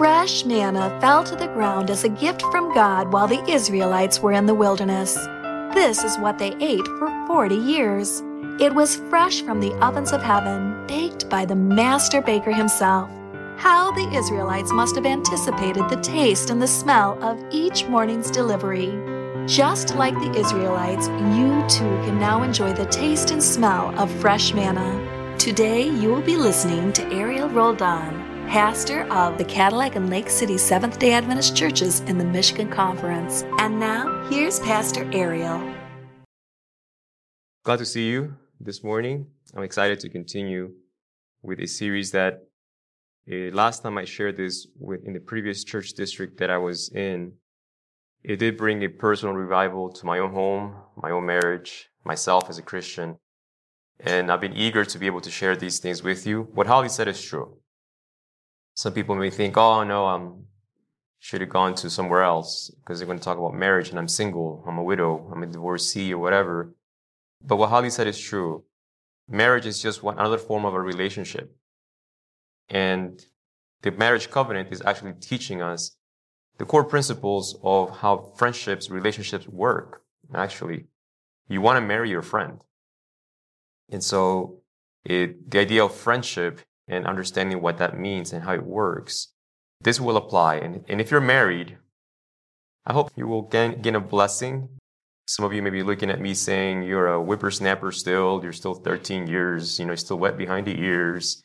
Fresh manna fell to the ground as a gift from God while the Israelites were in the wilderness. This is what they ate for 40 years. It was fresh from the ovens of heaven, baked by the master baker himself. How the Israelites must have anticipated the taste and the smell of each morning's delivery. Just like the Israelites, you too can now enjoy the taste and smell of fresh manna. Today, you will be listening to Ariel Roldan, pastor of the Cadillac and Lake City Seventh day Adventist churches in the Michigan Conference. And now, here's Pastor Ariel. Glad to see you this morning. I'm excited to continue with a series that uh, last time I shared this with in the previous church district that I was in, it did bring a personal revival to my own home, my own marriage, myself as a Christian. And I've been eager to be able to share these things with you. What Holly said is true. Some people may think, oh no, um, I'm should have gone to somewhere else because they're going to talk about marriage and I'm single, I'm a widow, I'm a divorcee or whatever. But what Holly said is true. Marriage is just one another form of a relationship. And the marriage covenant is actually teaching us the core principles of how friendships, relationships work. Actually, you want to marry your friend. And so it, the idea of friendship and understanding what that means and how it works, this will apply. And, and if you're married, I hope you will gain, gain a blessing. Some of you may be looking at me saying, you're a whippersnapper still. You're still 13 years, you know, still wet behind the ears.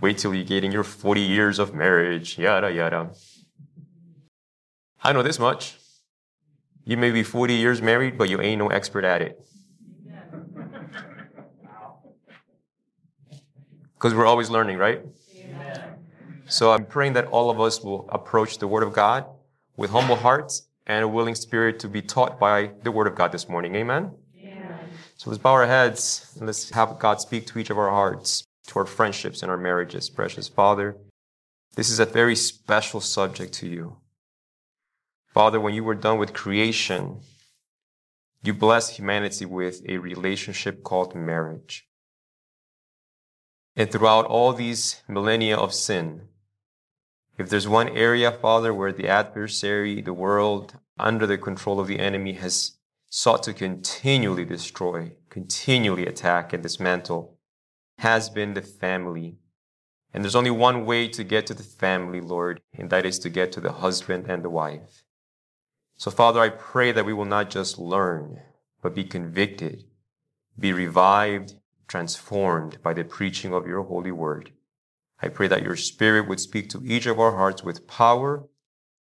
Wait till you get in your 40 years of marriage, yada, yada. I know this much. You may be 40 years married, but you ain't no expert at it. Because we're always learning, right? So I'm praying that all of us will approach the Word of God with humble hearts and a willing spirit to be taught by the Word of God this morning. Amen? Amen. So let's bow our heads and let's have God speak to each of our hearts to our friendships and our marriages, precious Father. This is a very special subject to you. Father, when you were done with creation, you blessed humanity with a relationship called marriage. And throughout all these millennia of sin, if there's one area, Father, where the adversary, the world, under the control of the enemy, has sought to continually destroy, continually attack and dismantle, has been the family. And there's only one way to get to the family, Lord, and that is to get to the husband and the wife. So, Father, I pray that we will not just learn, but be convicted, be revived, transformed by the preaching of your holy word. I pray that your spirit would speak to each of our hearts with power,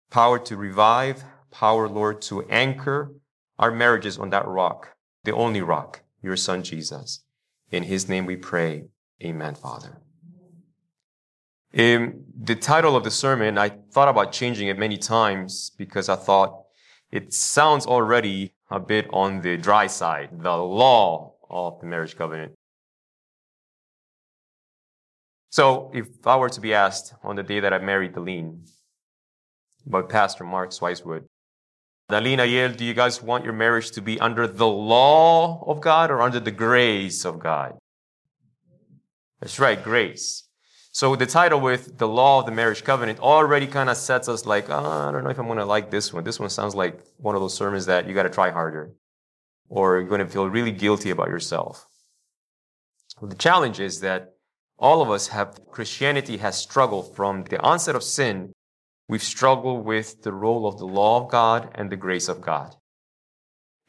power to revive, power, Lord, to anchor our marriages on that rock, the only rock, your son Jesus. In his name we pray. Amen, Father. Um, the title of the sermon, I thought about changing it many times because I thought it sounds already a bit on the dry side, the law of the marriage covenant. So if I were to be asked on the day that I married Deline by Pastor Mark Swicewood, Deline, Ariel, do you guys want your marriage to be under the law of God or under the grace of God? That's right, grace. So the title with the law of the marriage covenant already kind of sets us like, oh, I don't know if I'm going to like this one. This one sounds like one of those sermons that you got to try harder or you're going to feel really guilty about yourself. Well, the challenge is that all of us have, Christianity has struggled from the onset of sin we've struggled with the role of the law of God and the grace of God.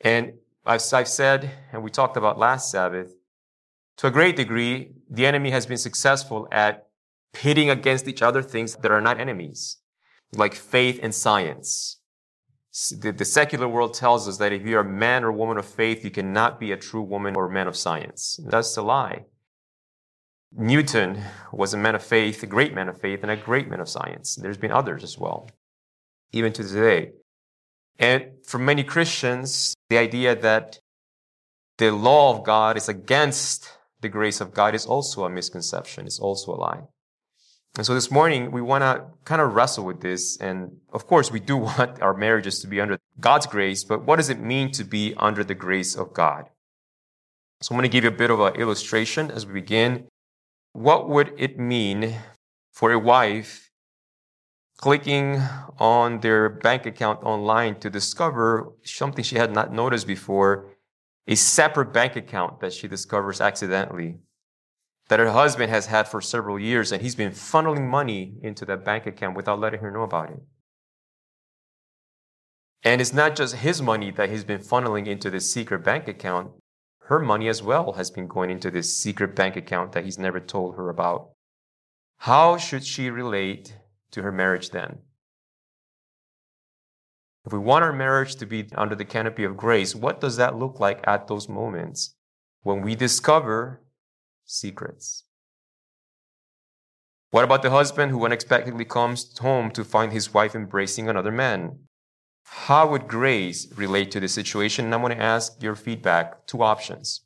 And I've said, and we talked about last Sabbath, to a great degree, the enemy has been successful at pitting against each other things that are not enemies, like faith and science. The, the, secular world tells us that if you're a man or woman of faith, you cannot be a true woman or man of science. That's a lie. Newton was a man of faith, a great man of faith, and a great man of science. There's been others as well, even to today. And for many Christians, the idea that the law of God is against the grace of God is also a misconception. It's also a lie. And so this morning, we want to kind of wrestle with this. And of course, we do want our marriages to be under God's grace, but what does it mean to be under the grace of God? So I'm going to give you a bit of an illustration as we begin what would it mean for a wife clicking on their bank account online to discover something she had not noticed before a separate bank account that she discovers accidentally that her husband has had for several years, and he's been funneling money into that bank account without letting her know about it. And it's not just his money that he's been funneling into this secret bank account. Her money as well has been going into this secret bank account that he's never told her about. How should she relate to her marriage then? If we want our marriage to be under the canopy of grace, what does that look like at those moments when we discover secrets. What about the husband who unexpectedly comes home to find his wife embracing another man? How would grace relate to the situation? And I'm going to ask your feedback. Two options.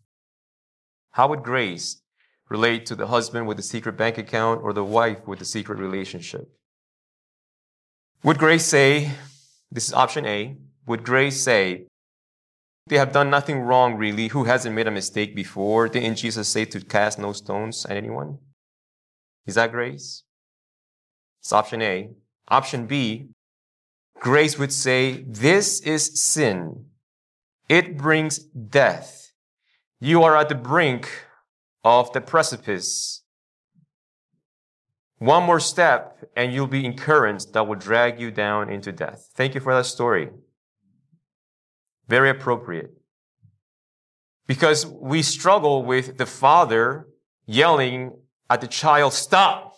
How would grace relate to the husband with the secret bank account or the wife with the secret relationship? Would grace say, this is option A, would grace say, they have done nothing wrong, really. Who hasn't made a mistake before? Didn't Jesus say to cast no stones at anyone? Is that grace? It's option A. Option B, grace would say, this is sin. It brings death. You are at the brink of the precipice. One more step and you'll be in currents that will drag you down into death. Thank you for that story. Very appropriate. Because we struggle with the father yelling at the child, stop.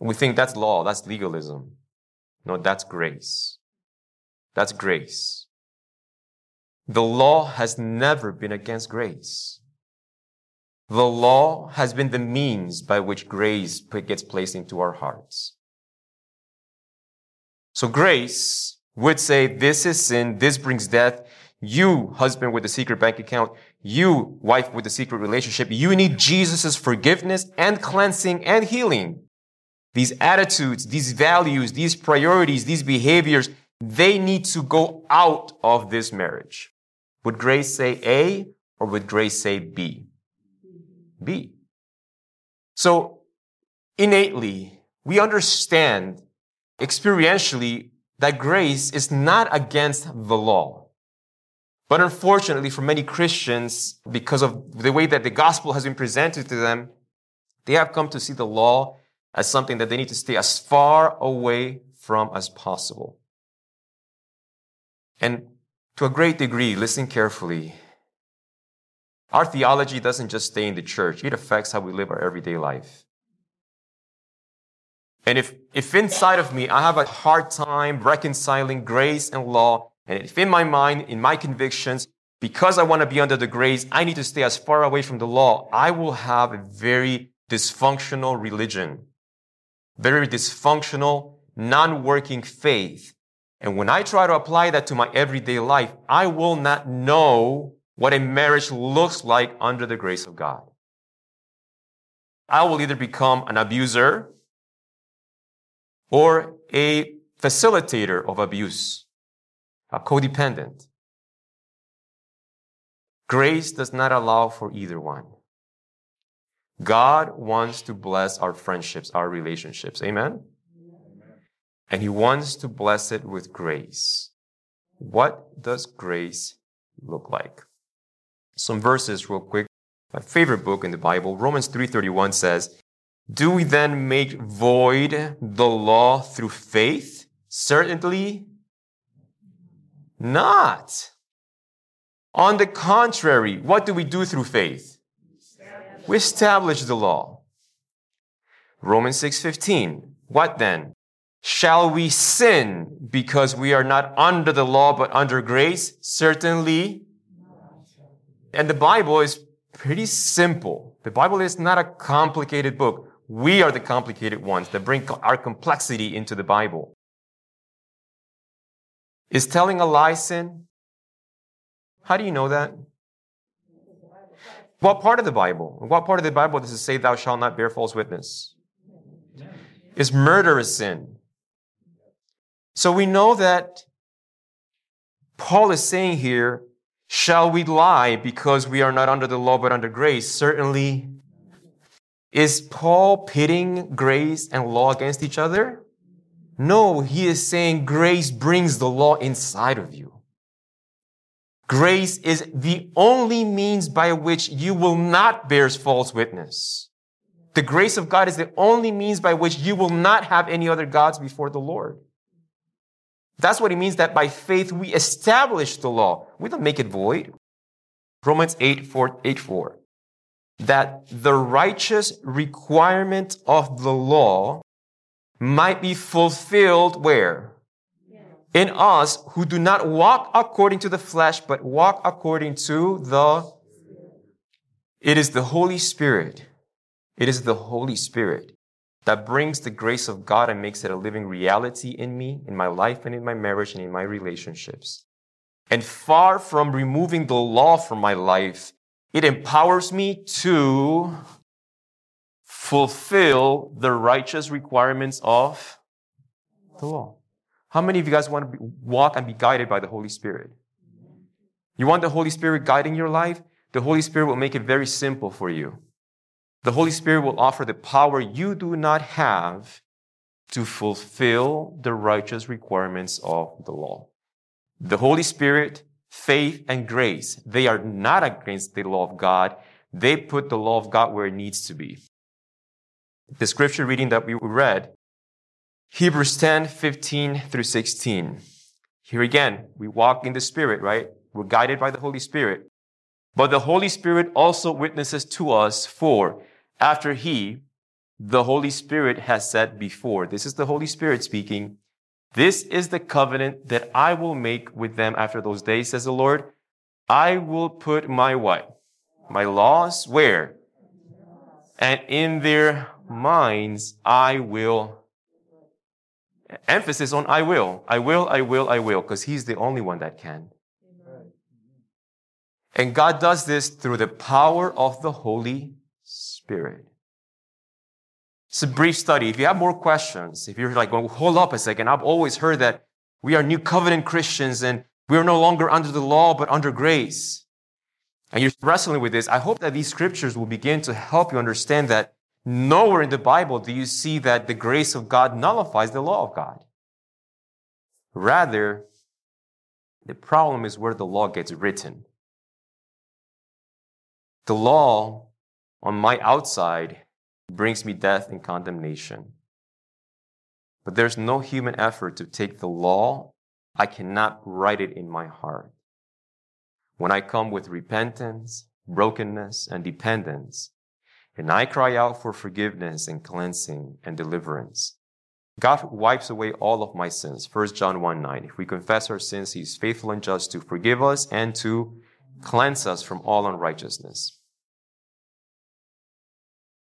We think that's law, that's legalism. No, that's grace. That's grace. The law has never been against grace. The law has been the means by which grace gets placed into our hearts. So grace would say, this is sin, this brings death. You, husband with the secret bank account, you, wife with the secret relationship, you need Jesus' forgiveness and cleansing and healing. These attitudes, these values, these priorities, these behaviors, they need to go out of this marriage. Would grace say A or would grace say B? B. So innately, we understand experientially that grace is not against the law. But unfortunately, for many Christians, because of the way that the gospel has been presented to them, they have come to see the law as something that they need to stay as far away from as possible. And to a great degree, listen carefully. Our theology doesn't just stay in the church. It affects how we live our everyday life. And if, if inside of me I have a hard time reconciling grace and law, and if in my mind, in my convictions, because I want to be under the grace, I need to stay as far away from the law, I will have a very dysfunctional religion, very dysfunctional, non-working faith. And when I try to apply that to my everyday life, I will not know what a marriage looks like under the grace of God. I will either become an abuser or a facilitator of abuse, a codependent. Grace does not allow for either one. God wants to bless our friendships, our relationships. Amen? And He wants to bless it with grace. What does grace look like? Some verses real quick. My favorite book in the Bible, Romans 3.31 says, do we then make void the law through faith? Certainly not. On the contrary, what do we do through faith? We establish the law. Romans 6:15. What then? Shall we sin because we are not under the law but under grace? Certainly. And the Bible is pretty simple. The Bible is not a complicated book. We are the complicated ones that bring our complexity into the Bible. Is telling a lie sin? How do you know that? What part of the Bible? What part of the Bible does it say thou shalt not bear false witness? Is murder a sin? So we know that Paul is saying here, shall we lie because we are not under the law but under grace? Certainly Is Paul pitting grace and law against each other? No, he is saying grace brings the law inside of you. Grace is the only means by which you will not bear false witness. The grace of God is the only means by which you will not have any other gods before the Lord. That's what it means that by faith we establish the law. We don't make it void. Romans 8, 4, 8, 4. That the righteous requirement of the law might be fulfilled where? In us who do not walk according to the flesh, but walk according to the, it is the Holy Spirit it is the Holy Spirit that brings the grace of God and makes it a living reality in me, in my life, and in my marriage, and in my relationships. And far from removing the law from my life, it empowers me to fulfill the righteous requirements of the law. How many of you guys want to be, walk and be guided by the Holy Spirit? You want the Holy Spirit guiding your life? The Holy Spirit will make it very simple for you. The Holy Spirit will offer the power you do not have to fulfill the righteous requirements of the law. The Holy Spirit, faith, and grace, they are not against the law of God. They put the law of God where it needs to be. The scripture reading that we read, Hebrews 10, 15 through 16. Here again, we walk in the Spirit, right? We're guided by the Holy Spirit. But the Holy Spirit also witnesses to us for after he, the Holy Spirit has said before, this is the Holy Spirit speaking, this is the covenant that I will make with them after those days, says the Lord. I will put my what? My laws where? And in their minds, I will. Emphasis on I will. I will, I will, I will, because He's the only one that can. And God does this through the power of the Holy Spirit. It's a brief study. If you have more questions, if you're like, well, hold up a second, I've always heard that we are new covenant Christians and we are no longer under the law, but under grace. And you're wrestling with this. I hope that these scriptures will begin to help you understand that nowhere in the Bible do you see that the grace of God nullifies the law of God. Rather, the problem is where the law gets written. The law on my outside brings me death and condemnation. But there's no human effort to take the law. I cannot write it in my heart. When I come with repentance, brokenness, and dependence, and I cry out for forgiveness and cleansing and deliverance, God wipes away all of my sins. 1 John 1 9. If we confess our sins, He is faithful and just to forgive us and to cleanse us from all unrighteousness.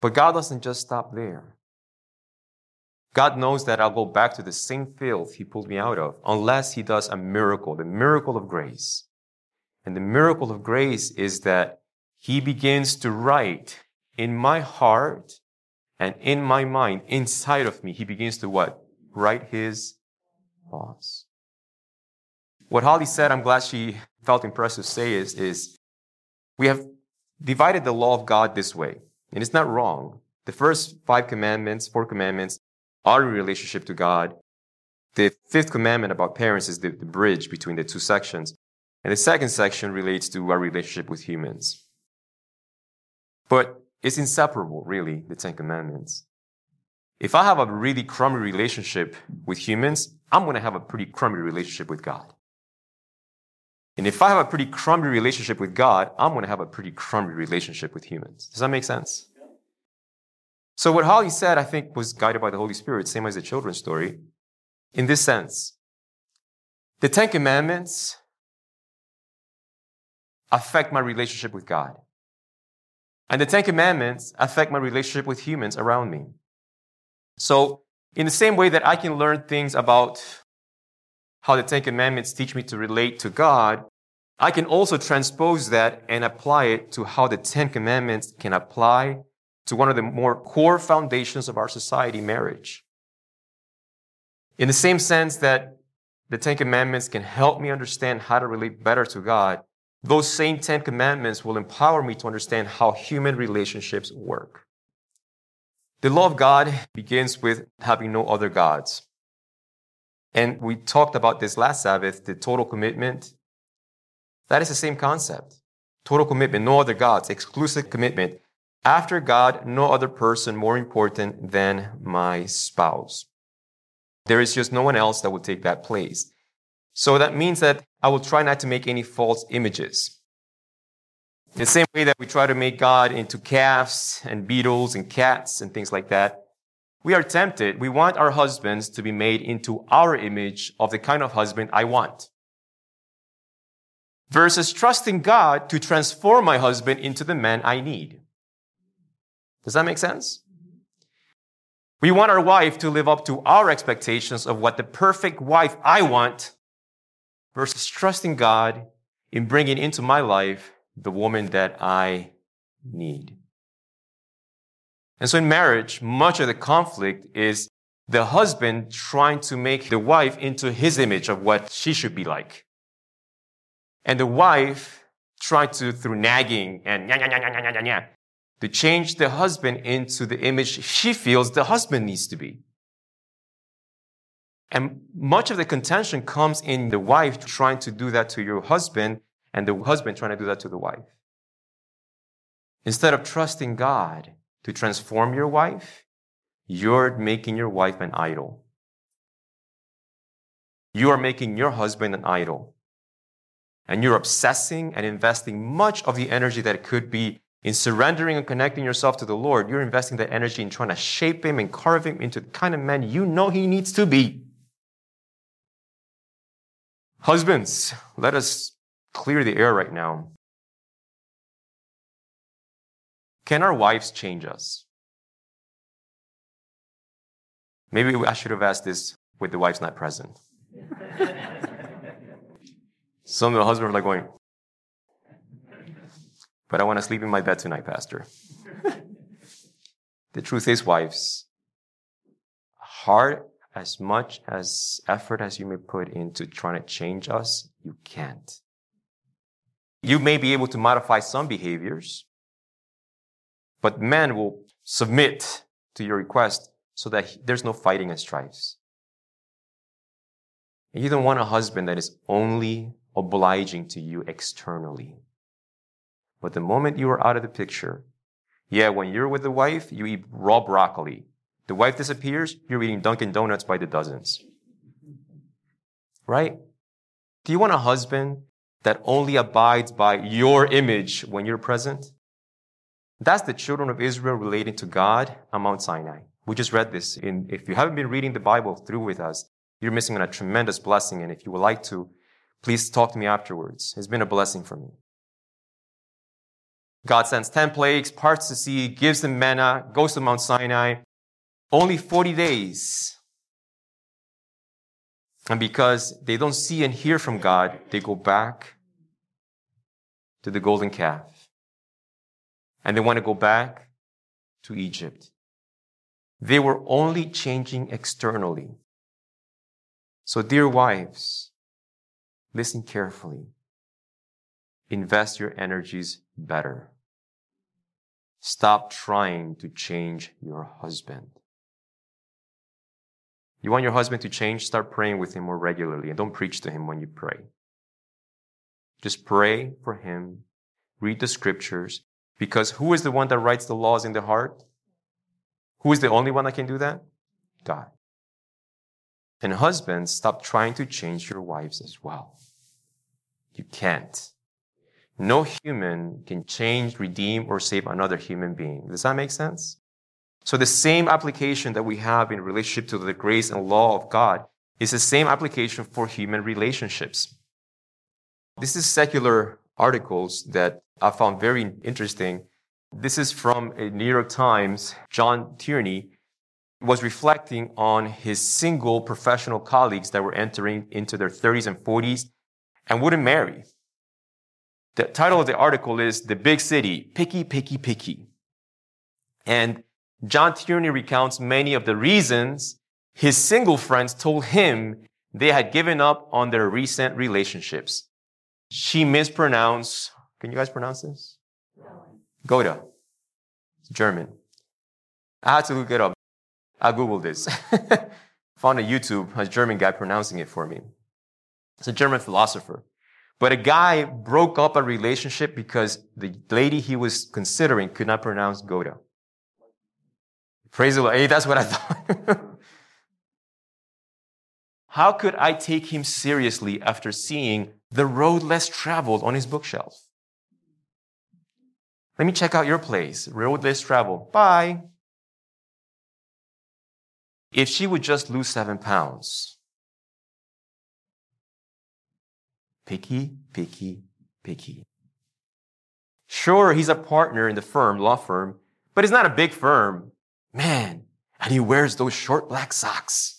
But God doesn't just stop there. God knows that I'll go back to the same filth He pulled me out of unless He does a miracle, the miracle of grace. And the miracle of grace is that He begins to write in my heart and in my mind, inside of me, He begins to what? Write His laws. What Holly said, I'm glad she felt impressed to say is, is we have divided the law of God this way. And it's not wrong. The first five commandments, four commandments, are in relationship to God. The fifth commandment about parents is the, the bridge between the two sections. And the second section relates to our relationship with humans. But it's inseparable, really, the Ten Commandments. If I have a really crummy relationship with humans, I'm going to have a pretty crummy relationship with God. And if I have a pretty crummy relationship with God, I'm going to have a pretty crummy relationship with humans. Does that make sense? So what Holly said, I think, was guided by the Holy Spirit, same as the children's story, in this sense. The Ten Commandments affect my relationship with God. And the Ten Commandments affect my relationship with humans around me. So, in the same way that I can learn things about how the Ten Commandments teach me to relate to God, I can also transpose that and apply it to how the Ten Commandments can apply to one of the more core foundations of our society, marriage. In the same sense that the Ten Commandments can help me understand how to relate better to God, those same Ten Commandments will empower me to understand how human relationships work. The law of God begins with having no other gods. And we talked about this last Sabbath, the total commitment. That is the same concept. Total commitment, no other gods, exclusive commitment. After God, no other person more important than my spouse. There is just no one else that will take that place. So that means that I will try not to make any false images. The same way that we try to make God into calves and beetles and cats and things like that, we are tempted. We want our husbands to be made into our image of the kind of husband I want. Versus trusting God to transform my husband into the man I need. Does that make sense? We want our wife to live up to our expectations of what the perfect wife I want versus trusting God in bringing into my life the woman that I need. And so in marriage, much of the conflict is the husband trying to make the wife into his image of what she should be like. And the wife trying to, through nagging and nya, nya, nya, nya, nya, nya, to change the husband into the image she feels the husband needs to be. And much of the contention comes in the wife trying to do that to your husband and the husband trying to do that to the wife. Instead of trusting God to transform your wife, you're making your wife an idol. You are making your husband an idol. And you're obsessing and investing much of the energy that could be in surrendering and connecting yourself to the Lord. You're investing that energy in trying to shape him and carve him into the kind of man you know he needs to be. Husbands, let us clear the air right now. Can our wives change us? Maybe I should have asked this with the wives not present. Some of the husbands are like going, but I want to sleep in my bed tonight, Pastor. the truth is, wives, hard as much as effort as you may put into trying to change us, you can't. You may be able to modify some behaviors, but men will submit to your request so that there's no fighting and strifes. You don't want a husband that is only obliging to you externally. But the moment you are out of the picture, yeah, when you're with the wife, you eat raw broccoli. The wife disappears, you're eating Dunkin' Donuts by the dozens. Right? Do you want a husband that only abides by your image when you're present? That's the children of Israel relating to God on Mount Sinai. We just read this. In, if you haven't been reading the Bible through with us, you're missing on a tremendous blessing. And if you would like to, please talk to me afterwards. It's been a blessing for me. God sends 10 plagues, parts the sea, gives them manna, goes to Mount Sinai. Only 40 days. And because they don't see and hear from God, they go back to the golden calf and they want to go back to Egypt. They were only changing externally. So, dear wives, listen carefully. Invest your energies better. Stop trying to change your husband. You want your husband to change? Start praying with him more regularly and don't preach to him when you pray. Just pray for him, read the scriptures, because who is the one that writes the laws in the heart? Who is the only one that can do that? God. And husbands, stop trying to change your wives as well. You can't. No human can change, redeem, or save another human being. Does that make sense? So the same application that we have in relationship to the grace and law of God is the same application for human relationships. This is secular articles that I found very interesting. This is from a New York Times. John Tierney was reflecting on his single professional colleagues that were entering into their 30s and 40s and wouldn't marry. The title of the article is The Big City, Picky, Picky, Picky. And John Tierney recounts many of the reasons his single friends told him they had given up on their recent relationships. She mispronounced, can you guys pronounce this? It's German. I had to look it up. I Googled this. Found a YouTube, a German guy pronouncing it for me. It's a German philosopher. But a guy broke up a relationship because the lady he was considering could not pronounce Goethe. Praise the Lord. Hey, that's what I thought. How could I take him seriously after seeing The Road Less Traveled on his bookshelf? Let me check out your place. Road Less Traveled. Bye. If she would just lose seven pounds. Picky, picky, picky. Sure, he's a partner in the firm, law firm, but it's not a big firm. Man, and he wears those short black socks.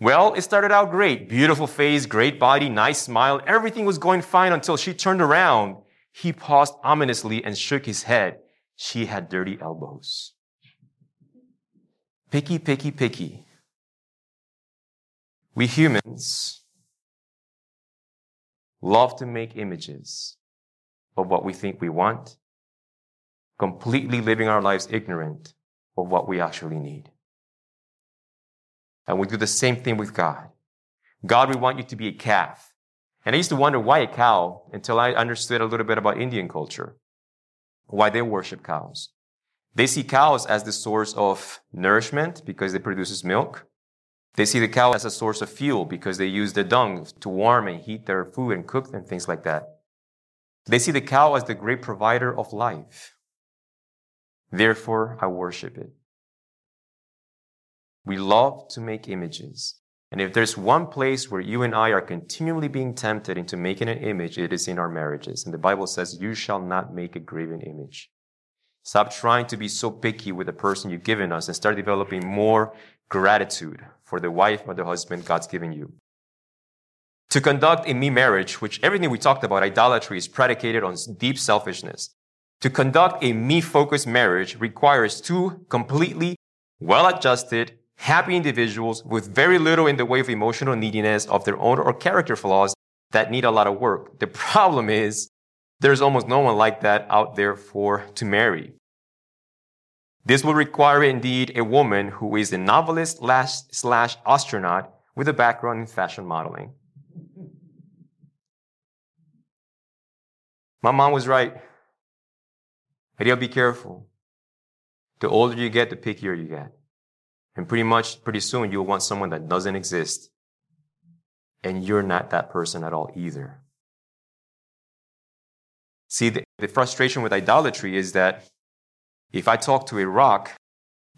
Well, it started out great. Beautiful face, great body, nice smile. Everything was going fine until she turned around. He paused ominously and shook his head. She had dirty elbows. Picky, picky, picky. We humans love to make images of what we think we want, completely living our lives ignorant of what we actually need. And we do the same thing with God. God, we want you to be a calf. And I used to wonder why a cow until I understood a little bit about Indian culture, why they worship cows. They see cows as the source of nourishment because it produces milk. They see the cow as a source of fuel because they use the dung to warm and heat their food and cook and things like that. They see the cow as the great provider of life. Therefore, I worship it. We love to make images. And if there's one place where you and I are continually being tempted into making an image, it is in our marriages. And the Bible says, you shall not make a graven image. Stop trying to be so picky with the person you've given us and start developing more gratitude for the wife or the husband God's given you. To conduct a me marriage, which everything we talked about, idolatry, is predicated on deep selfishness. To conduct a me focused marriage requires two completely well adjusted, happy individuals with very little in the way of emotional neediness of their own or character flaws that need a lot of work. The problem is there's almost no one like that out there for to marry. This will require indeed a woman who is a novelist slash astronaut with a background in fashion modeling. My mom was right. But you'll be careful. The older you get, the pickier you get. And pretty much, pretty soon, you'll want someone that doesn't exist. And you're not that person at all either. See, the, the frustration with idolatry is that if I talk to a rock,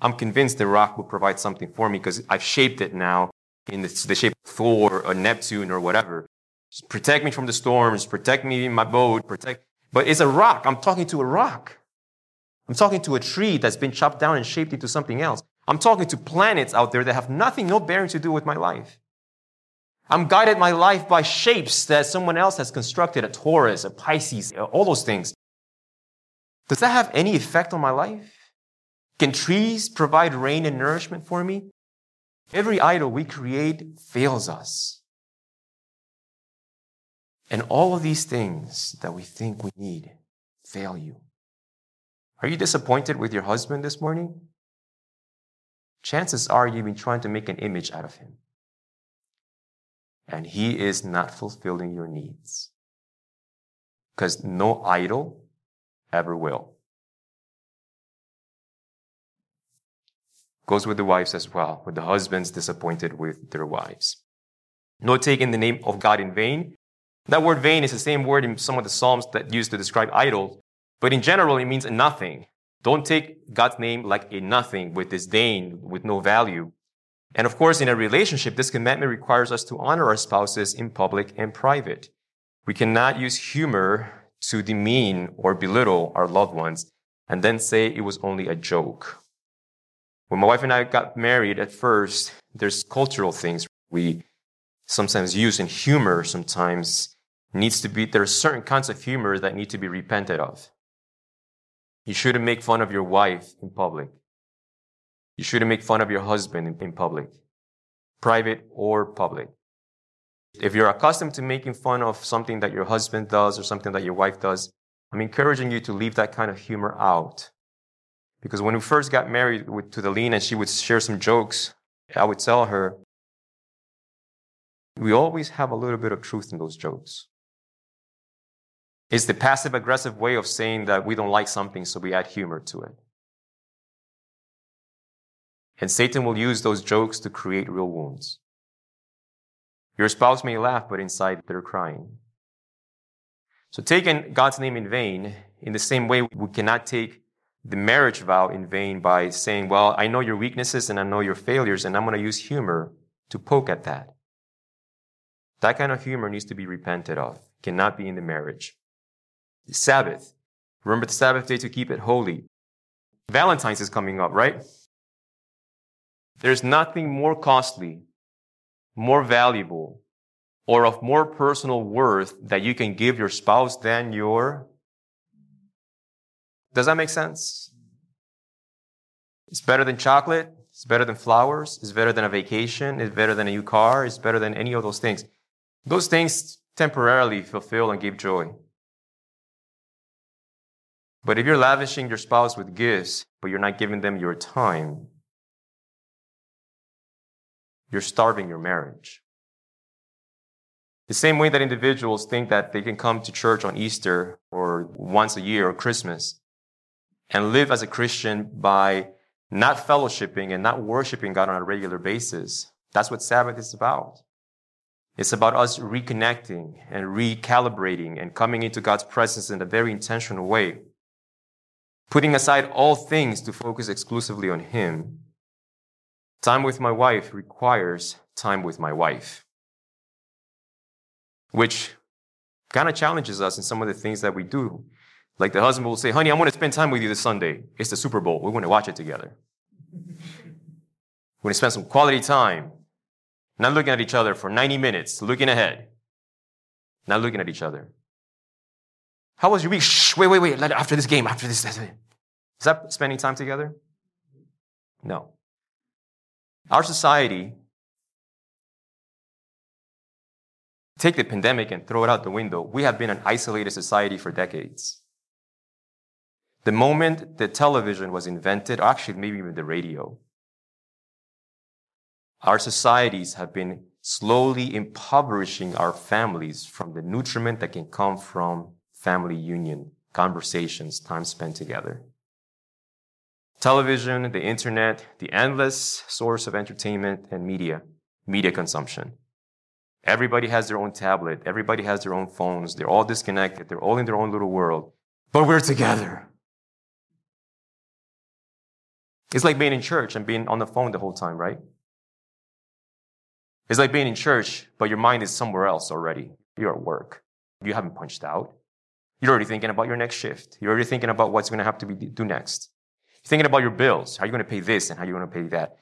I'm convinced the rock will provide something for me because I've shaped it now in the, the shape of Thor or Neptune or whatever. Just protect me from the storms, protect me in my boat, protect. But it's a rock. I'm talking to a rock. I'm talking to a tree that's been chopped down and shaped into something else. I'm talking to planets out there that have nothing, no bearing to do with my life. I'm guided my life by shapes that someone else has constructed, a Taurus, a Pisces, all those things. Does that have any effect on my life? Can trees provide rain and nourishment for me? Every idol we create fails us. And all of these things that we think we need fail you. Are you disappointed with your husband this morning? Chances are you've been trying to make an image out of him. And he is not fulfilling your needs. Because no idol ever will. Goes with the wives as well, with the husbands disappointed with their wives. No taking the name of God in vain. That word vain is the same word in some of the Psalms that used to describe idols, but in general, it means nothing. Don't take God's name like a nothing with disdain, with no value. And of course, in a relationship, this commandment requires us to honor our spouses in public and private. We cannot use humor to demean or belittle our loved ones and then say it was only a joke. When my wife and I got married at first, there's cultural things we sometimes use in humor sometimes needs to be, there are certain kinds of humor that need to be repented of. You shouldn't make fun of your wife in public. You shouldn't make fun of your husband in, public, private or public. If you're accustomed to making fun of something that your husband does or something that your wife does, I'm encouraging you to leave that kind of humor out. Because when we first got married with, to the Lean and she would share some jokes, I would tell her, we always have a little bit of truth in those jokes. It's the passive aggressive way of saying that we don't like something, so we add humor to it. And Satan will use those jokes to create real wounds. Your spouse may laugh, but inside they're crying. So taking God's name in vain, in the same way, we cannot take the marriage vow in vain by saying, well, I know your weaknesses and I know your failures, and I'm going to use humor to poke at that. That kind of humor needs to be repented of. Cannot be in the marriage. Sabbath. Remember the Sabbath day to keep it holy. Valentine's is coming up, right? There's nothing more costly, more valuable, or of more personal worth that you can give your spouse than your. Does that make sense? It's better than chocolate. It's better than flowers. It's better than a vacation. It's better than a new car. It's better than any of those things. Those things temporarily fulfill and give joy. But if you're lavishing your spouse with gifts, but you're not giving them your time, you're starving your marriage. The same way that individuals think that they can come to church on Easter or once a year or Christmas and live as a Christian by not fellowshipping and not worshiping God on a regular basis. That's what Sabbath is about. It's about us reconnecting and recalibrating and coming into God's presence in a very intentional way. Putting aside all things to focus exclusively on Him Time with my wife requires time with my wife, which kind of challenges us in some of the things that we do. Like the husband will say, honey, I want to spend time with you this Sunday. It's the Super Bowl. We're going to watch it together. We're going to spend some quality time, not looking at each other for 90 minutes, looking ahead, not looking at each other. How was your week? Shh, wait, wait, wait. After this game, after this. Is that spending time together? No. Our society, take the pandemic and throw it out the window. We have been an isolated society for decades. The moment the television was invented, or actually maybe even the radio, our societies have been slowly impoverishing our families from the nutriment that can come from family union, conversations, time spent together television, the internet, the endless source of entertainment and media, media consumption. Everybody has their own tablet. Everybody has their own phones. They're all disconnected. They're all in their own little world. But we're together. It's like being in church and being on the phone the whole time, right? It's like being in church, but your mind is somewhere else already. You're at work. You haven't punched out. You're already thinking about your next shift. You're already thinking about what's going to have to be do next. You're thinking about your bills. How are you going to pay this and how are you going to pay that?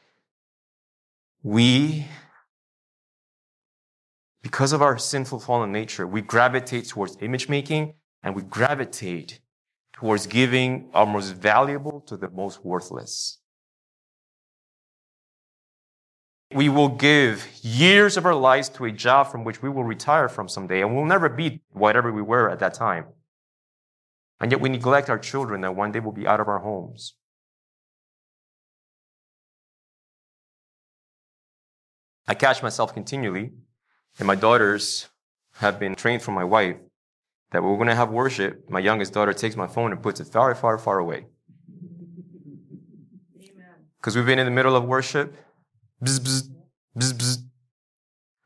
We, because of our sinful fallen nature, we gravitate towards image making and we gravitate towards giving our most valuable to the most worthless. We will give years of our lives to a job from which we will retire from someday and we'll never be whatever we were at that time. And yet we neglect our children that one day will be out of our homes. I catch myself continually, and my daughters have been trained from my wife that we're going to have worship. My youngest daughter takes my phone and puts it far, far, far away. Because we've been in the middle of worship. Bzz, bzz, bzz, bzz.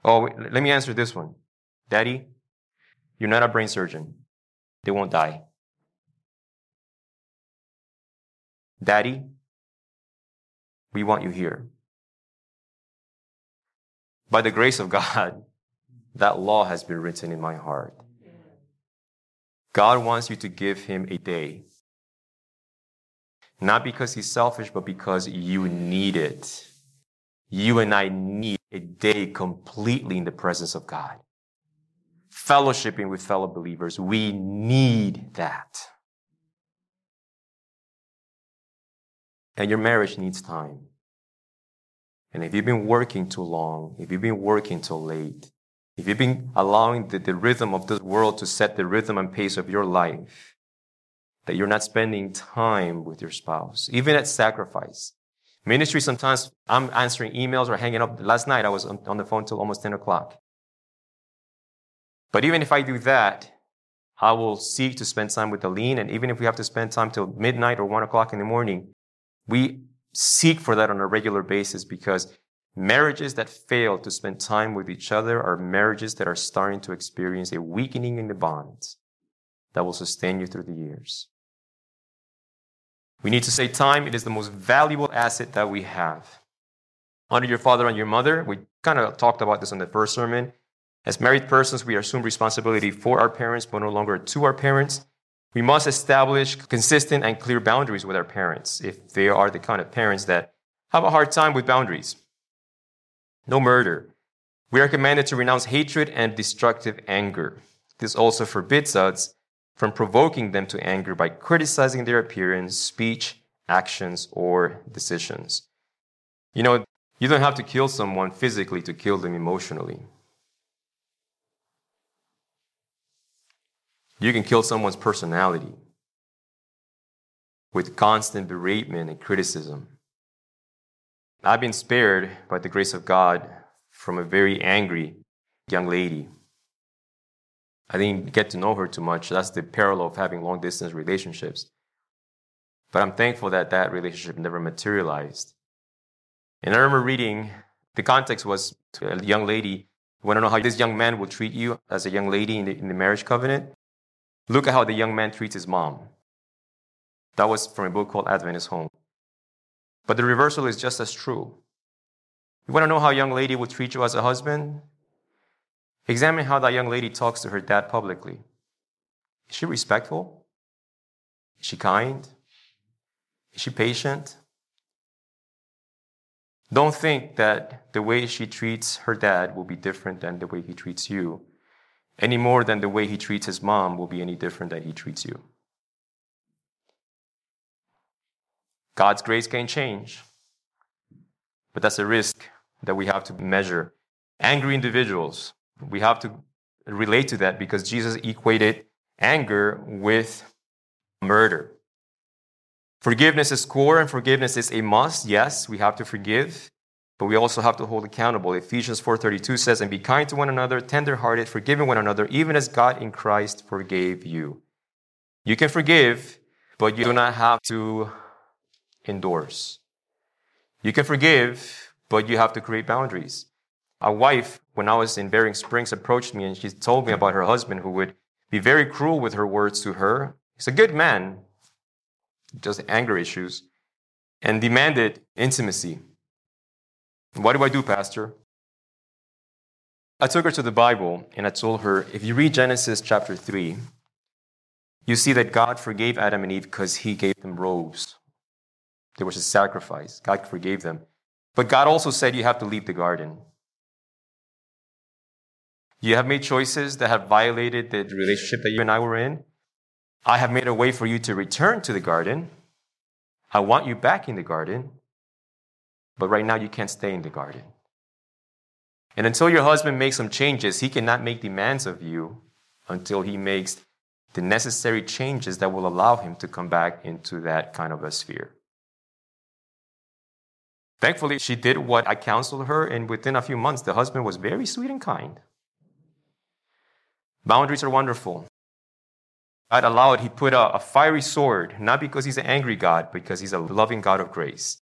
Oh, wait, let me answer this one. Daddy, you're not a brain surgeon. They won't die. Daddy, we want you here. By the grace of God, that law has been written in my heart. God wants you to give him a day. Not because he's selfish, but because you need it. You and I need a day completely in the presence of God. Fellowshipping with fellow believers. We need that. And your marriage needs time. And if you've been working too long, if you've been working too late, if you've been allowing the, the rhythm of this world to set the rhythm and pace of your life, that you're not spending time with your spouse, even at sacrifice. Ministry, sometimes I'm answering emails or hanging up. Last night I was on the phone till almost 10 o'clock. But even if I do that, I will seek to spend time with Aline. And even if we have to spend time till midnight or one o'clock in the morning, we seek for that on a regular basis because marriages that fail to spend time with each other are marriages that are starting to experience a weakening in the bonds that will sustain you through the years. We need to say time, it is the most valuable asset that we have. Honor your father and your mother. We kind of talked about this in the first sermon. As married persons, we assume responsibility for our parents, but no longer to our parents. We must establish consistent and clear boundaries with our parents if they are the kind of parents that have a hard time with boundaries. No murder. We are commanded to renounce hatred and destructive anger. This also forbids us from provoking them to anger by criticizing their appearance, speech, actions, or decisions. You know, you don't have to kill someone physically to kill them emotionally. You can kill someone's personality with constant beratement and criticism. I've been spared by the grace of God from a very angry young lady I didn't get to know her too much. That's the peril of having long distance relationships. But I'm thankful that that relationship never materialized. And I remember reading, the context was a young lady, you want to know how this young man will treat you as a young lady in the, in the marriage covenant? Look at how the young man treats his mom. That was from a book called Adventist Home. But the reversal is just as true. You want to know how a young lady will treat you as a husband? Examine how that young lady talks to her dad publicly. Is she respectful? Is she kind? Is she patient? Don't think that the way she treats her dad will be different than the way he treats you, any more than the way he treats his mom will be any different than he treats you. God's grace can change, but that's a risk that we have to measure. Angry individuals we have to relate to that because Jesus equated anger with murder. Forgiveness is core and forgiveness is a must. Yes, we have to forgive, but we also have to hold accountable. Ephesians 4:32 says, "And be kind to one another, tender-hearted, forgiving one another, even as God in Christ forgave you." You can forgive, but you do not have to endorse. You can forgive, but you have to create boundaries. A wife when I was in Berrien Springs approached me and she told me about her husband who would be very cruel with her words to her. He's a good man, just anger issues, and demanded intimacy. What do I do, Pastor? I took her to the Bible and I told her if you read Genesis chapter 3, you see that God forgave Adam and Eve because he gave them robes. There was a sacrifice. God forgave them. But God also said you have to leave the garden. You have made choices that have violated the relationship that you and I were in. I have made a way for you to return to the garden. I want you back in the garden. But right now, you can't stay in the garden. And until your husband makes some changes, he cannot make demands of you until he makes the necessary changes that will allow him to come back into that kind of a sphere. Thankfully, she did what I counseled her, and within a few months, the husband was very sweet and kind. Boundaries are wonderful. God allowed, He put a, a fiery sword, not because He's an angry God, but because He's a loving God of grace.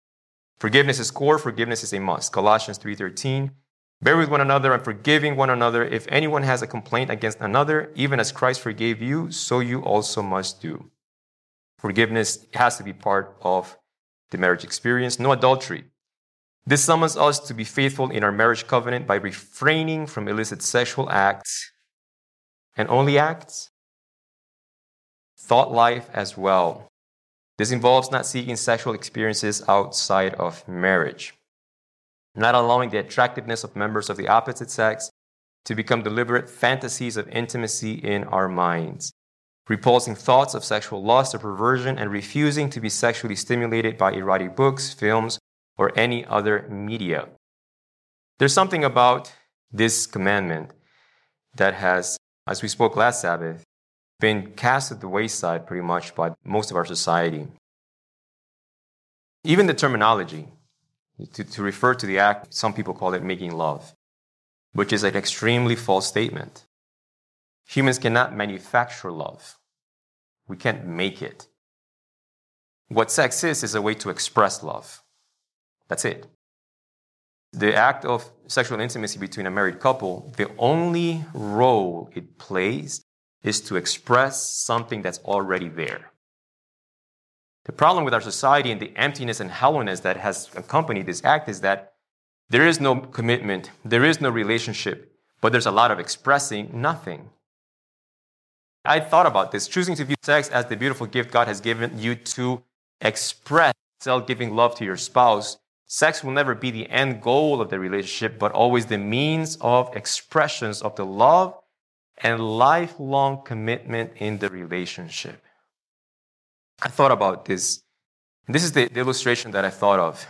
Forgiveness is core, forgiveness is a must. Colossians 3:13. Bear with one another and forgiving one another. If anyone has a complaint against another, even as Christ forgave you, so you also must do. Forgiveness has to be part of the marriage experience. No adultery. This summons us to be faithful in our marriage covenant by refraining from illicit sexual acts and only acts, thought life as well. This involves not seeking sexual experiences outside of marriage, not allowing the attractiveness of members of the opposite sex to become deliberate fantasies of intimacy in our minds, repulsing thoughts of sexual lust or perversion, and refusing to be sexually stimulated by erotic books, films, or any other media. There's something about this commandment that has as we spoke last Sabbath, been cast at the wayside pretty much by most of our society. Even the terminology, to, to refer to the act, some people call it making love, which is an extremely false statement. Humans cannot manufacture love. We can't make it. What sex is, is a way to express love. That's it. The act of sexual intimacy between a married couple, the only role it plays is to express something that's already there. The problem with our society and the emptiness and hollowness that has accompanied this act is that there is no commitment, there is no relationship, but there's a lot of expressing nothing. I thought about this, choosing to view sex as the beautiful gift God has given you to express self giving love to your spouse. Sex will never be the end goal of the relationship, but always the means of expressions of the love and lifelong commitment in the relationship. I thought about this. This is the, the illustration that I thought of.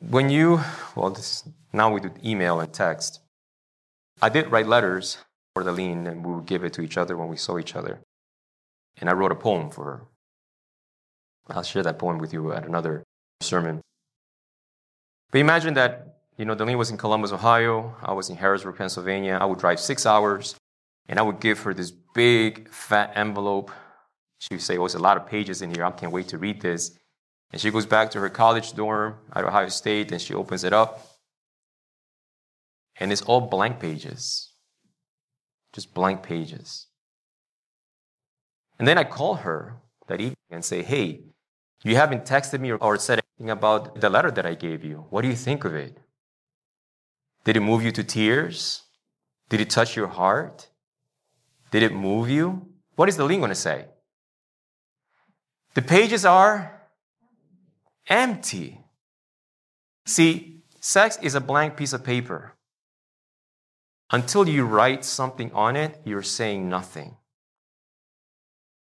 When you, well, this, now we do email and text. I did write letters for Delene, and we would give it to each other when we saw each other. And I wrote a poem for her. I'll share that poem with you at another sermon. But imagine that, you know, Delene was in Columbus, Ohio. I was in Harrisburg, Pennsylvania. I would drive six hours, and I would give her this big, fat envelope. She would say, Oh, it's a lot of pages in here. I can't wait to read this. And she goes back to her college dorm at Ohio State, and she opens it up and it's all blank pages. Just blank pages. And then I call her that evening and say, Hey, you haven't texted me or said anything about the letter that I gave you. What do you think of it? Did it move you to tears? Did it touch your heart? Did it move you? What is the link going to say? The pages are empty. See, sex is a blank piece of paper. Until you write something on it, you're saying nothing.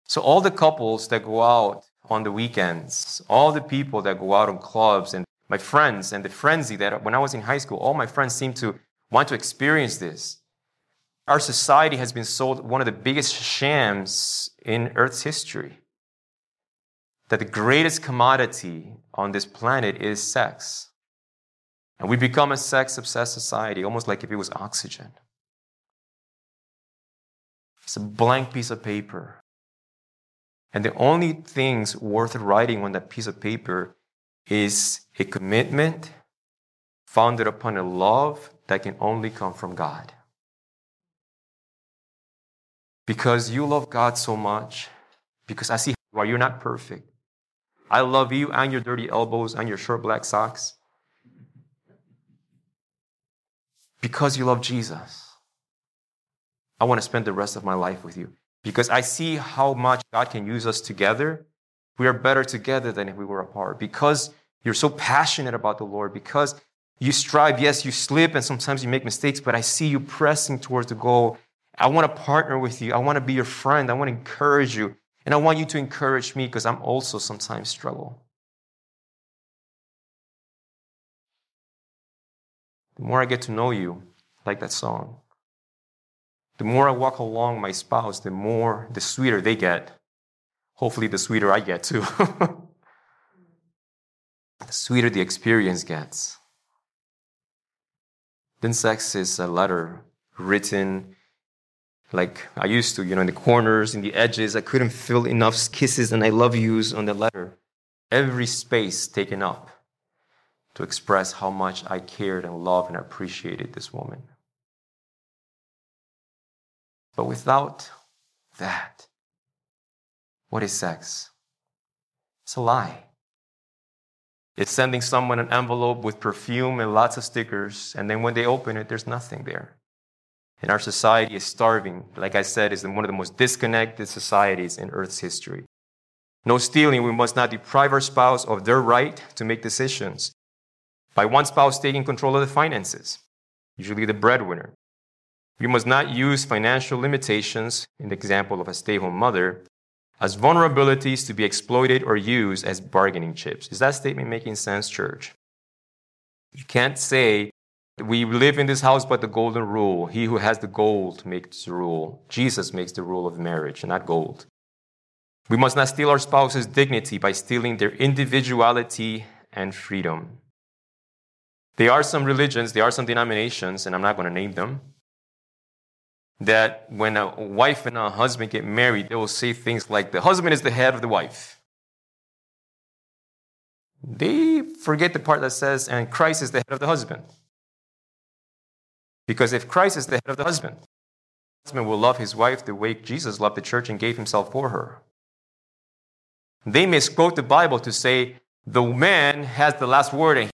So, all the couples that go out on the weekends, all the people that go out on clubs, and my friends, and the frenzy that when I was in high school, all my friends seemed to want to experience this. Our society has been sold one of the biggest shams in Earth's history. That the greatest commodity on this planet is sex. And we become a sex obsessed society, almost like if it was oxygen. It's a blank piece of paper. And the only things worth writing on that piece of paper is a commitment founded upon a love that can only come from God. Because you love God so much, because I see why you're not perfect. I love you and your dirty elbows and your short black socks. because you love Jesus. I want to spend the rest of my life with you because I see how much God can use us together. We are better together than if we were apart because you're so passionate about the Lord, because you strive. Yes, you slip and sometimes you make mistakes, but I see you pressing towards the goal. I want to partner with you. I want to be your friend. I want to encourage you. And I want you to encourage me because I'm also sometimes struggle. the more I get to know you, like that song, the more I walk along my spouse, the more, the sweeter they get. Hopefully, the sweeter I get too. the sweeter the experience gets. Then sex is a letter written like I used to, you know, in the corners, in the edges. I couldn't fill enough kisses and I love yous on the letter. Every space taken up to express how much I cared and loved and appreciated this woman. But without that, what is sex? It's a lie. It's sending someone an envelope with perfume and lots of stickers, and then when they open it, there's nothing there. And our society is starving. Like I said, is one of the most disconnected societies in Earth's history. No stealing. We must not deprive our spouse of their right to make decisions by one spouse taking control of the finances, usually the breadwinner. We must not use financial limitations, in the example of a stay home mother, as vulnerabilities to be exploited or used as bargaining chips. Is that statement making sense, church? You can't say We live in this house by the golden rule. He who has the gold makes the rule. Jesus makes the rule of marriage, not gold. We must not steal our spouse's dignity by stealing their individuality and freedom. There are some religions, there are some denominations, and I'm not going to name them, that when a wife and a husband get married, they will say things like, the husband is the head of the wife. They forget the part that says, and Christ is the head of the husband. Because if Christ is the head of the husband, the husband will love his wife the way Jesus loved the church and gave himself for her. They misquote the Bible to say the man has the last word and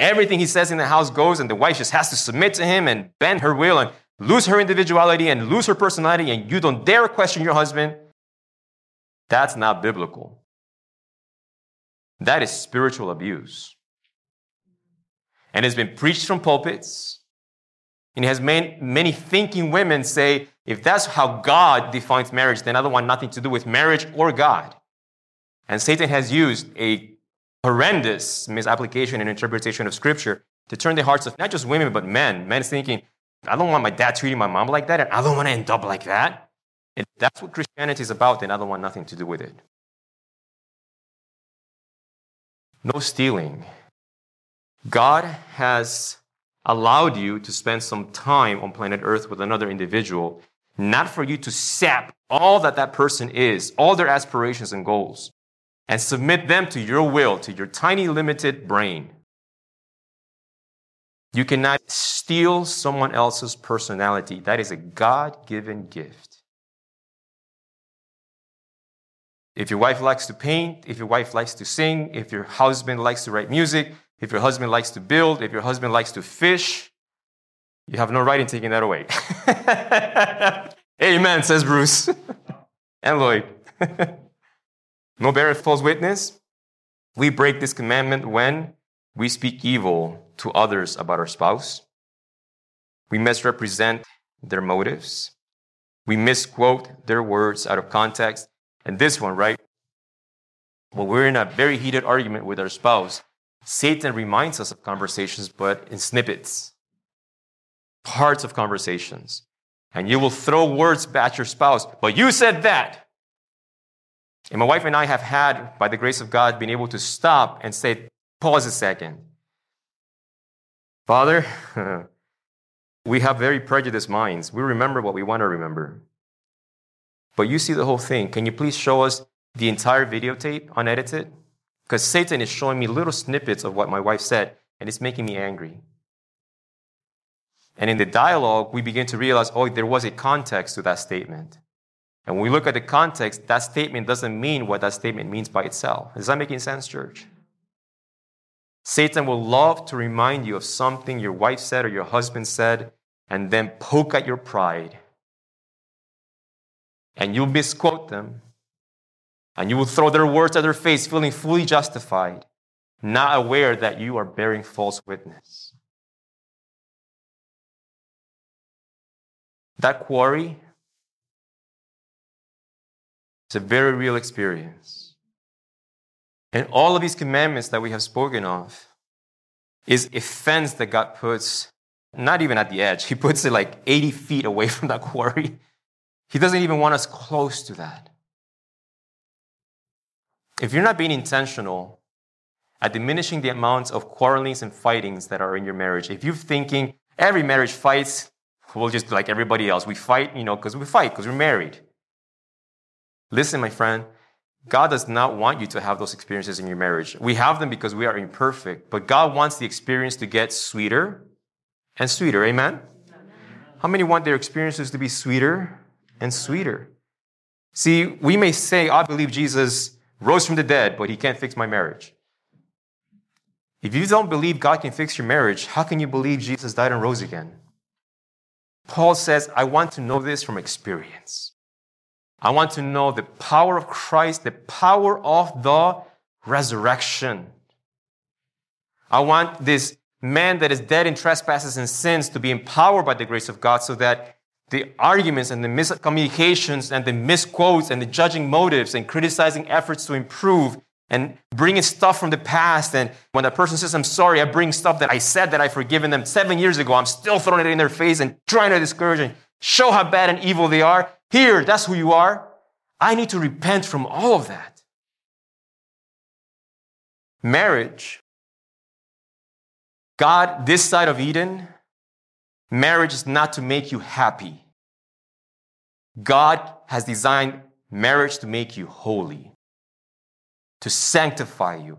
everything he says in the house goes, and the wife just has to submit to him and bend her will and lose her individuality and lose her personality, and you don't dare question your husband. That's not biblical. That is spiritual abuse. And it's been preached from pulpits. And it has made many thinking women say, if that's how God defines marriage, then I don't want nothing to do with marriage or God. And Satan has used a horrendous misapplication and interpretation of scripture to turn the hearts of not just women, but men. Men thinking, I don't want my dad treating my mom like that, and I don't want to end up like that. If that's what Christianity is about, then I don't want nothing to do with it. No stealing. God has allowed you to spend some time on planet Earth with another individual, not for you to sap all that that person is, all their aspirations and goals, and submit them to your will, to your tiny limited brain. You cannot steal someone else's personality. That is a God given gift. If your wife likes to paint, if your wife likes to sing, if your husband likes to write music, if your husband likes to build, if your husband likes to fish, you have no right in taking that away. Amen, says Bruce and Lloyd. no bearer false witness. We break this commandment when we speak evil to others about our spouse. We misrepresent their motives. We misquote their words out of context. And this one, right? When we're in a very heated argument with our spouse, Satan reminds us of conversations, but in snippets, parts of conversations. And you will throw words at your spouse, but you said that. And my wife and I have had, by the grace of God, been able to stop and say, pause a second. Father, we have very prejudiced minds. We remember what we want to remember. But you see the whole thing. Can you please show us the entire videotape unedited? Because Satan is showing me little snippets of what my wife said, and it's making me angry. And in the dialogue, we begin to realize, oh, there was a context to that statement. And when we look at the context, that statement doesn't mean what that statement means by itself. Is that making sense, church? Satan will love to remind you of something your wife said or your husband said, and then poke at your pride. And you'll misquote them. And you will throw their words at their face, feeling fully justified, not aware that you are bearing false witness. That quarry is a very real experience. And all of these commandments that we have spoken of is a fence that God puts not even at the edge. He puts it like 80 feet away from that quarry. He doesn't even want us close to that. If you're not being intentional at diminishing the amounts of quarrelings and fightings that are in your marriage, if you're thinking every marriage fights, we'll just like everybody else. We fight, you know, because we fight, because we're married. Listen, my friend, God does not want you to have those experiences in your marriage. We have them because we are imperfect, but God wants the experience to get sweeter and sweeter. Amen? How many want their experiences to be sweeter and sweeter? See, we may say, I believe Jesus rose from the dead, but he can't fix my marriage. If you don't believe God can fix your marriage, how can you believe Jesus died and rose again? Paul says, I want to know this from experience. I want to know the power of Christ, the power of the resurrection. I want this man that is dead in trespasses and sins to be empowered by the grace of God so that the arguments and the miscommunications and the misquotes and the judging motives and criticizing efforts to improve and bringing stuff from the past. And when that person says, I'm sorry, I bring stuff that I said that I've forgiven them seven years ago. I'm still throwing it in their face and trying to discourage and show how bad and evil they are. Here, that's who you are. I need to repent from all of that. Marriage. God, this side of Eden, marriage is not to make you happy. God has designed marriage to make you holy, to sanctify you,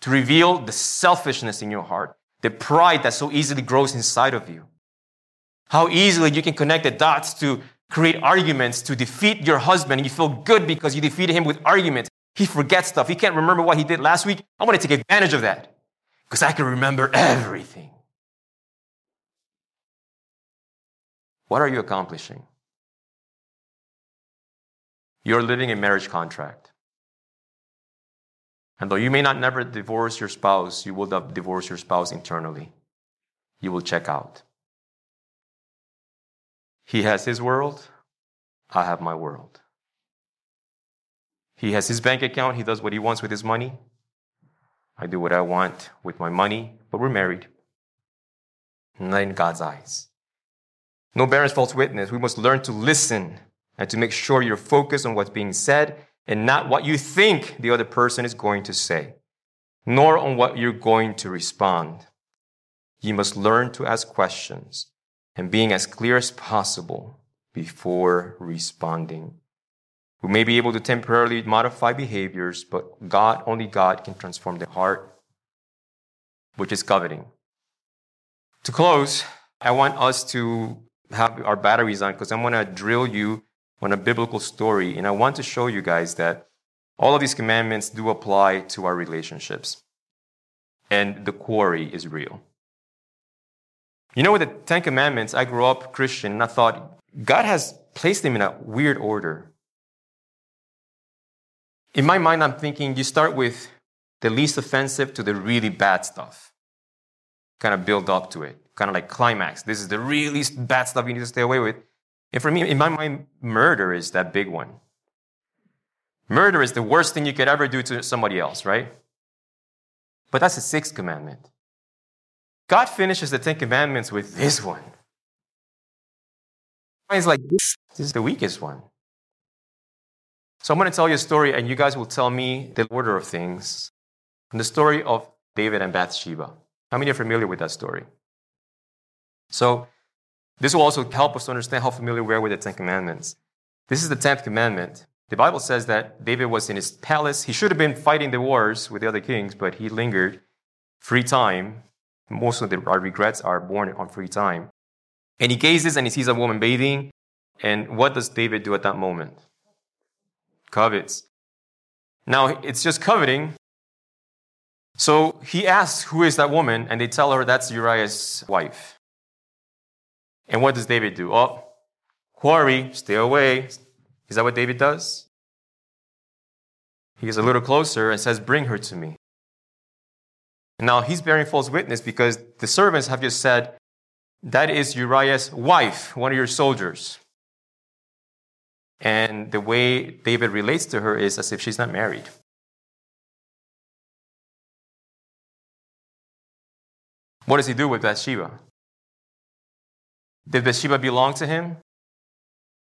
to reveal the selfishness in your heart, the pride that so easily grows inside of you. How easily you can connect the dots to create arguments to defeat your husband and you feel good because you defeated him with arguments. He forgets stuff. He can't remember what he did last week. I want to take advantage of that because I can remember everything. What are you accomplishing? You're living a marriage contract. And though you may not never divorce your spouse, you will divorce your spouse internally. You will check out. He has his world, I have my world. He has his bank account, he does what he wants with his money. I do what I want with my money, but we're married. Not in God's eyes. No bearers false witness. We must learn to listen and to make sure you're focused on what's being said and not what you think the other person is going to say, nor on what you're going to respond. You must learn to ask questions and being as clear as possible before responding. We may be able to temporarily modify behaviors, but God, only God can transform the heart, which is coveting. To close, I want us to have our batteries on because I'm going to drill you on a biblical story. And I want to show you guys that all of these commandments do apply to our relationships. And the quarry is real. You know, with the Ten Commandments, I grew up Christian and I thought God has placed them in a weird order. In my mind, I'm thinking you start with the least offensive to the really bad stuff. Kind of build up to it, kind of like climax. This is the really bad stuff you need to stay away with. And for me, in my mind, murder is that big one. Murder is the worst thing you could ever do to somebody else, right? But that's the sixth commandment. God finishes the Ten Commandments with this one. It's like, this, this is the weakest one. So I'm going to tell you a story, and you guys will tell me the order of things. And the story of David and Bathsheba. How many are familiar with that story? So this will also help us to understand how familiar we are with the Ten Commandments. This is the Tenth Commandment. The Bible says that David was in his palace. He should have been fighting the wars with the other kings, but he lingered. Free time most of the, regrets are born on free time. And he gazes and he sees a woman bathing. And what does David do at that moment? Covets. Now, it's just coveting. So he asks, Who is that woman? And they tell her that's Uriah's wife. And what does David do? Oh, quarry, stay away. Is that what David does? He gets a little closer and says, Bring her to me. Now he's bearing false witness because the servants have just said, that is Uriah's wife, one of your soldiers. And the way David relates to her is as if she's not married. What does he do with Bathsheba? Did Bathsheba belong to him?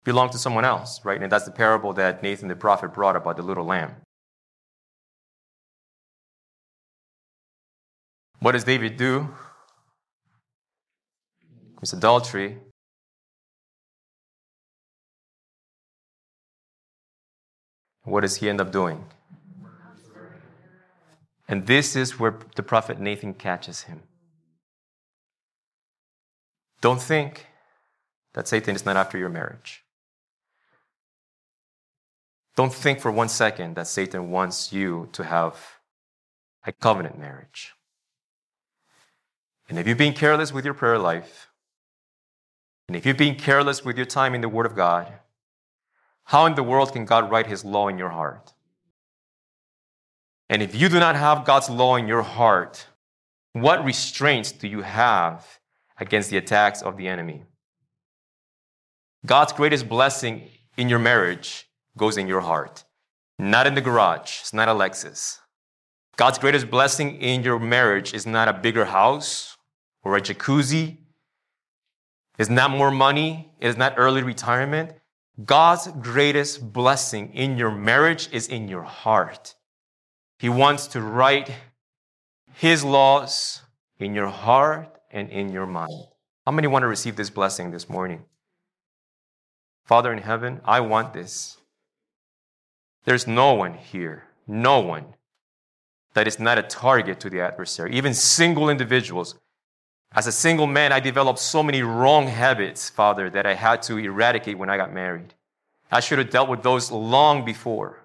Belong to someone else, right? And that's the parable that Nathan the prophet brought about the little lamb. What does David do? It's adultery. What does he end up doing? And this is where the prophet Nathan catches him. Don't think that Satan is not after your marriage. Don't think for one second that Satan wants you to have a covenant marriage. And if you've been careless with your prayer life, and if you've been careless with your time in the Word of God, how in the world can God write His law in your heart? And if you do not have God's law in your heart, what restraints do you have against the attacks of the enemy? God's greatest blessing in your marriage goes in your heart, not in the garage. It's not a Lexus. God's greatest blessing in your marriage is not a bigger house or a jacuzzi. It's not more money. It's not early retirement. God's greatest blessing in your marriage is in your heart. He wants to write His laws in your heart and in your mind. How many want to receive this blessing this morning? Father in heaven, I want this. There's no one here, no one that is not a target to the adversary, even single individuals. As a single man, I developed so many wrong habits, Father, that I had to eradicate when I got married. I should have dealt with those long before.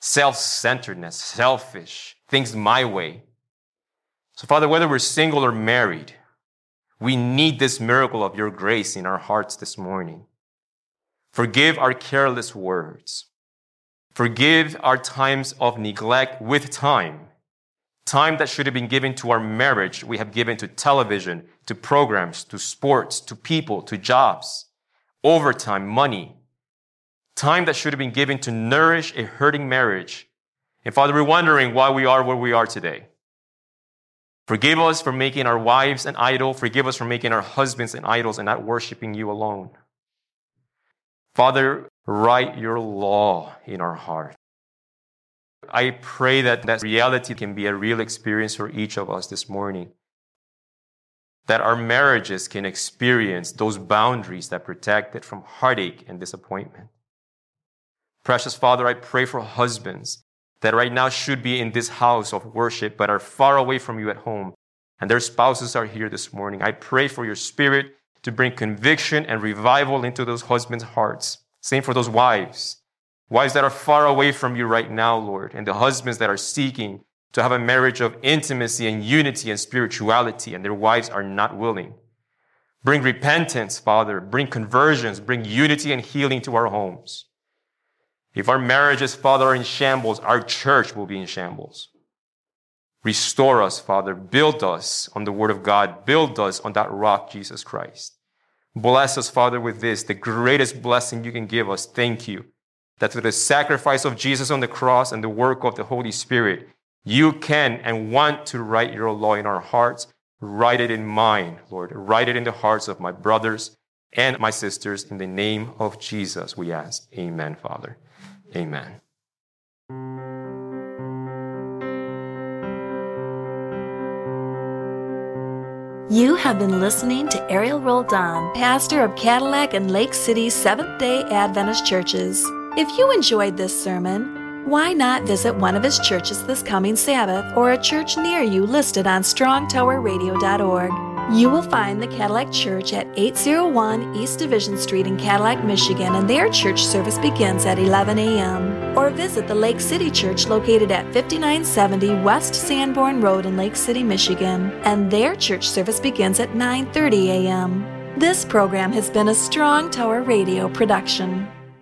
Self centeredness, selfish, things my way. So, Father, whether we're single or married, we need this miracle of your grace in our hearts this morning. Forgive our careless words. Forgive our times of neglect with time. Time that should have been given to our marriage, we have given to television, to programs, to sports, to people, to jobs, overtime, money. Time that should have been given to nourish a hurting marriage. And Father, we're wondering why we are where we are today. Forgive us for making our wives an idol. Forgive us for making our husbands an idols and not worshiping you alone. Father, write your law in our heart. I pray that that reality can be a real experience for each of us this morning. That our marriages can experience those boundaries that protect it from heartache and disappointment. Precious Father, I pray for husbands that right now should be in this house of worship but are far away from you at home and their spouses are here this morning. I pray for your spirit to bring conviction and revival into those husbands' hearts. Same for those wives. Wives that are far away from you right now, Lord, and the husbands that are seeking to have a marriage of intimacy and unity and spirituality, and their wives are not willing. Bring repentance, Father. Bring conversions. Bring unity and healing to our homes. If our marriages, Father, are in shambles, our church will be in shambles. Restore us, Father. Build us on the Word of God. Build us on that rock, Jesus Christ. Bless us, Father, with this, the greatest blessing you can give us. Thank you that through the sacrifice of Jesus on the cross and the work of the Holy Spirit, you can and want to write your law in our hearts. Write it in mine, Lord. Write it in the hearts of my brothers and my sisters. In the name of Jesus, we ask. Amen, Father. Amen. You have been listening to Ariel Roldan, pastor of Cadillac and Lake City Seventh day Adventist churches. If you enjoyed this sermon, why not visit one of his churches this coming Sabbath or a church near you listed on strongtowerradio.org? You will find the Cadillac Church at 801 East Division Street in Cadillac, Michigan, and their church service begins at 11 a.m. Or visit the Lake City Church located at 5970 West Sanborn Road in Lake City, Michigan, and their church service begins at 9:30 a.m. This program has been a Strong Tower Radio production.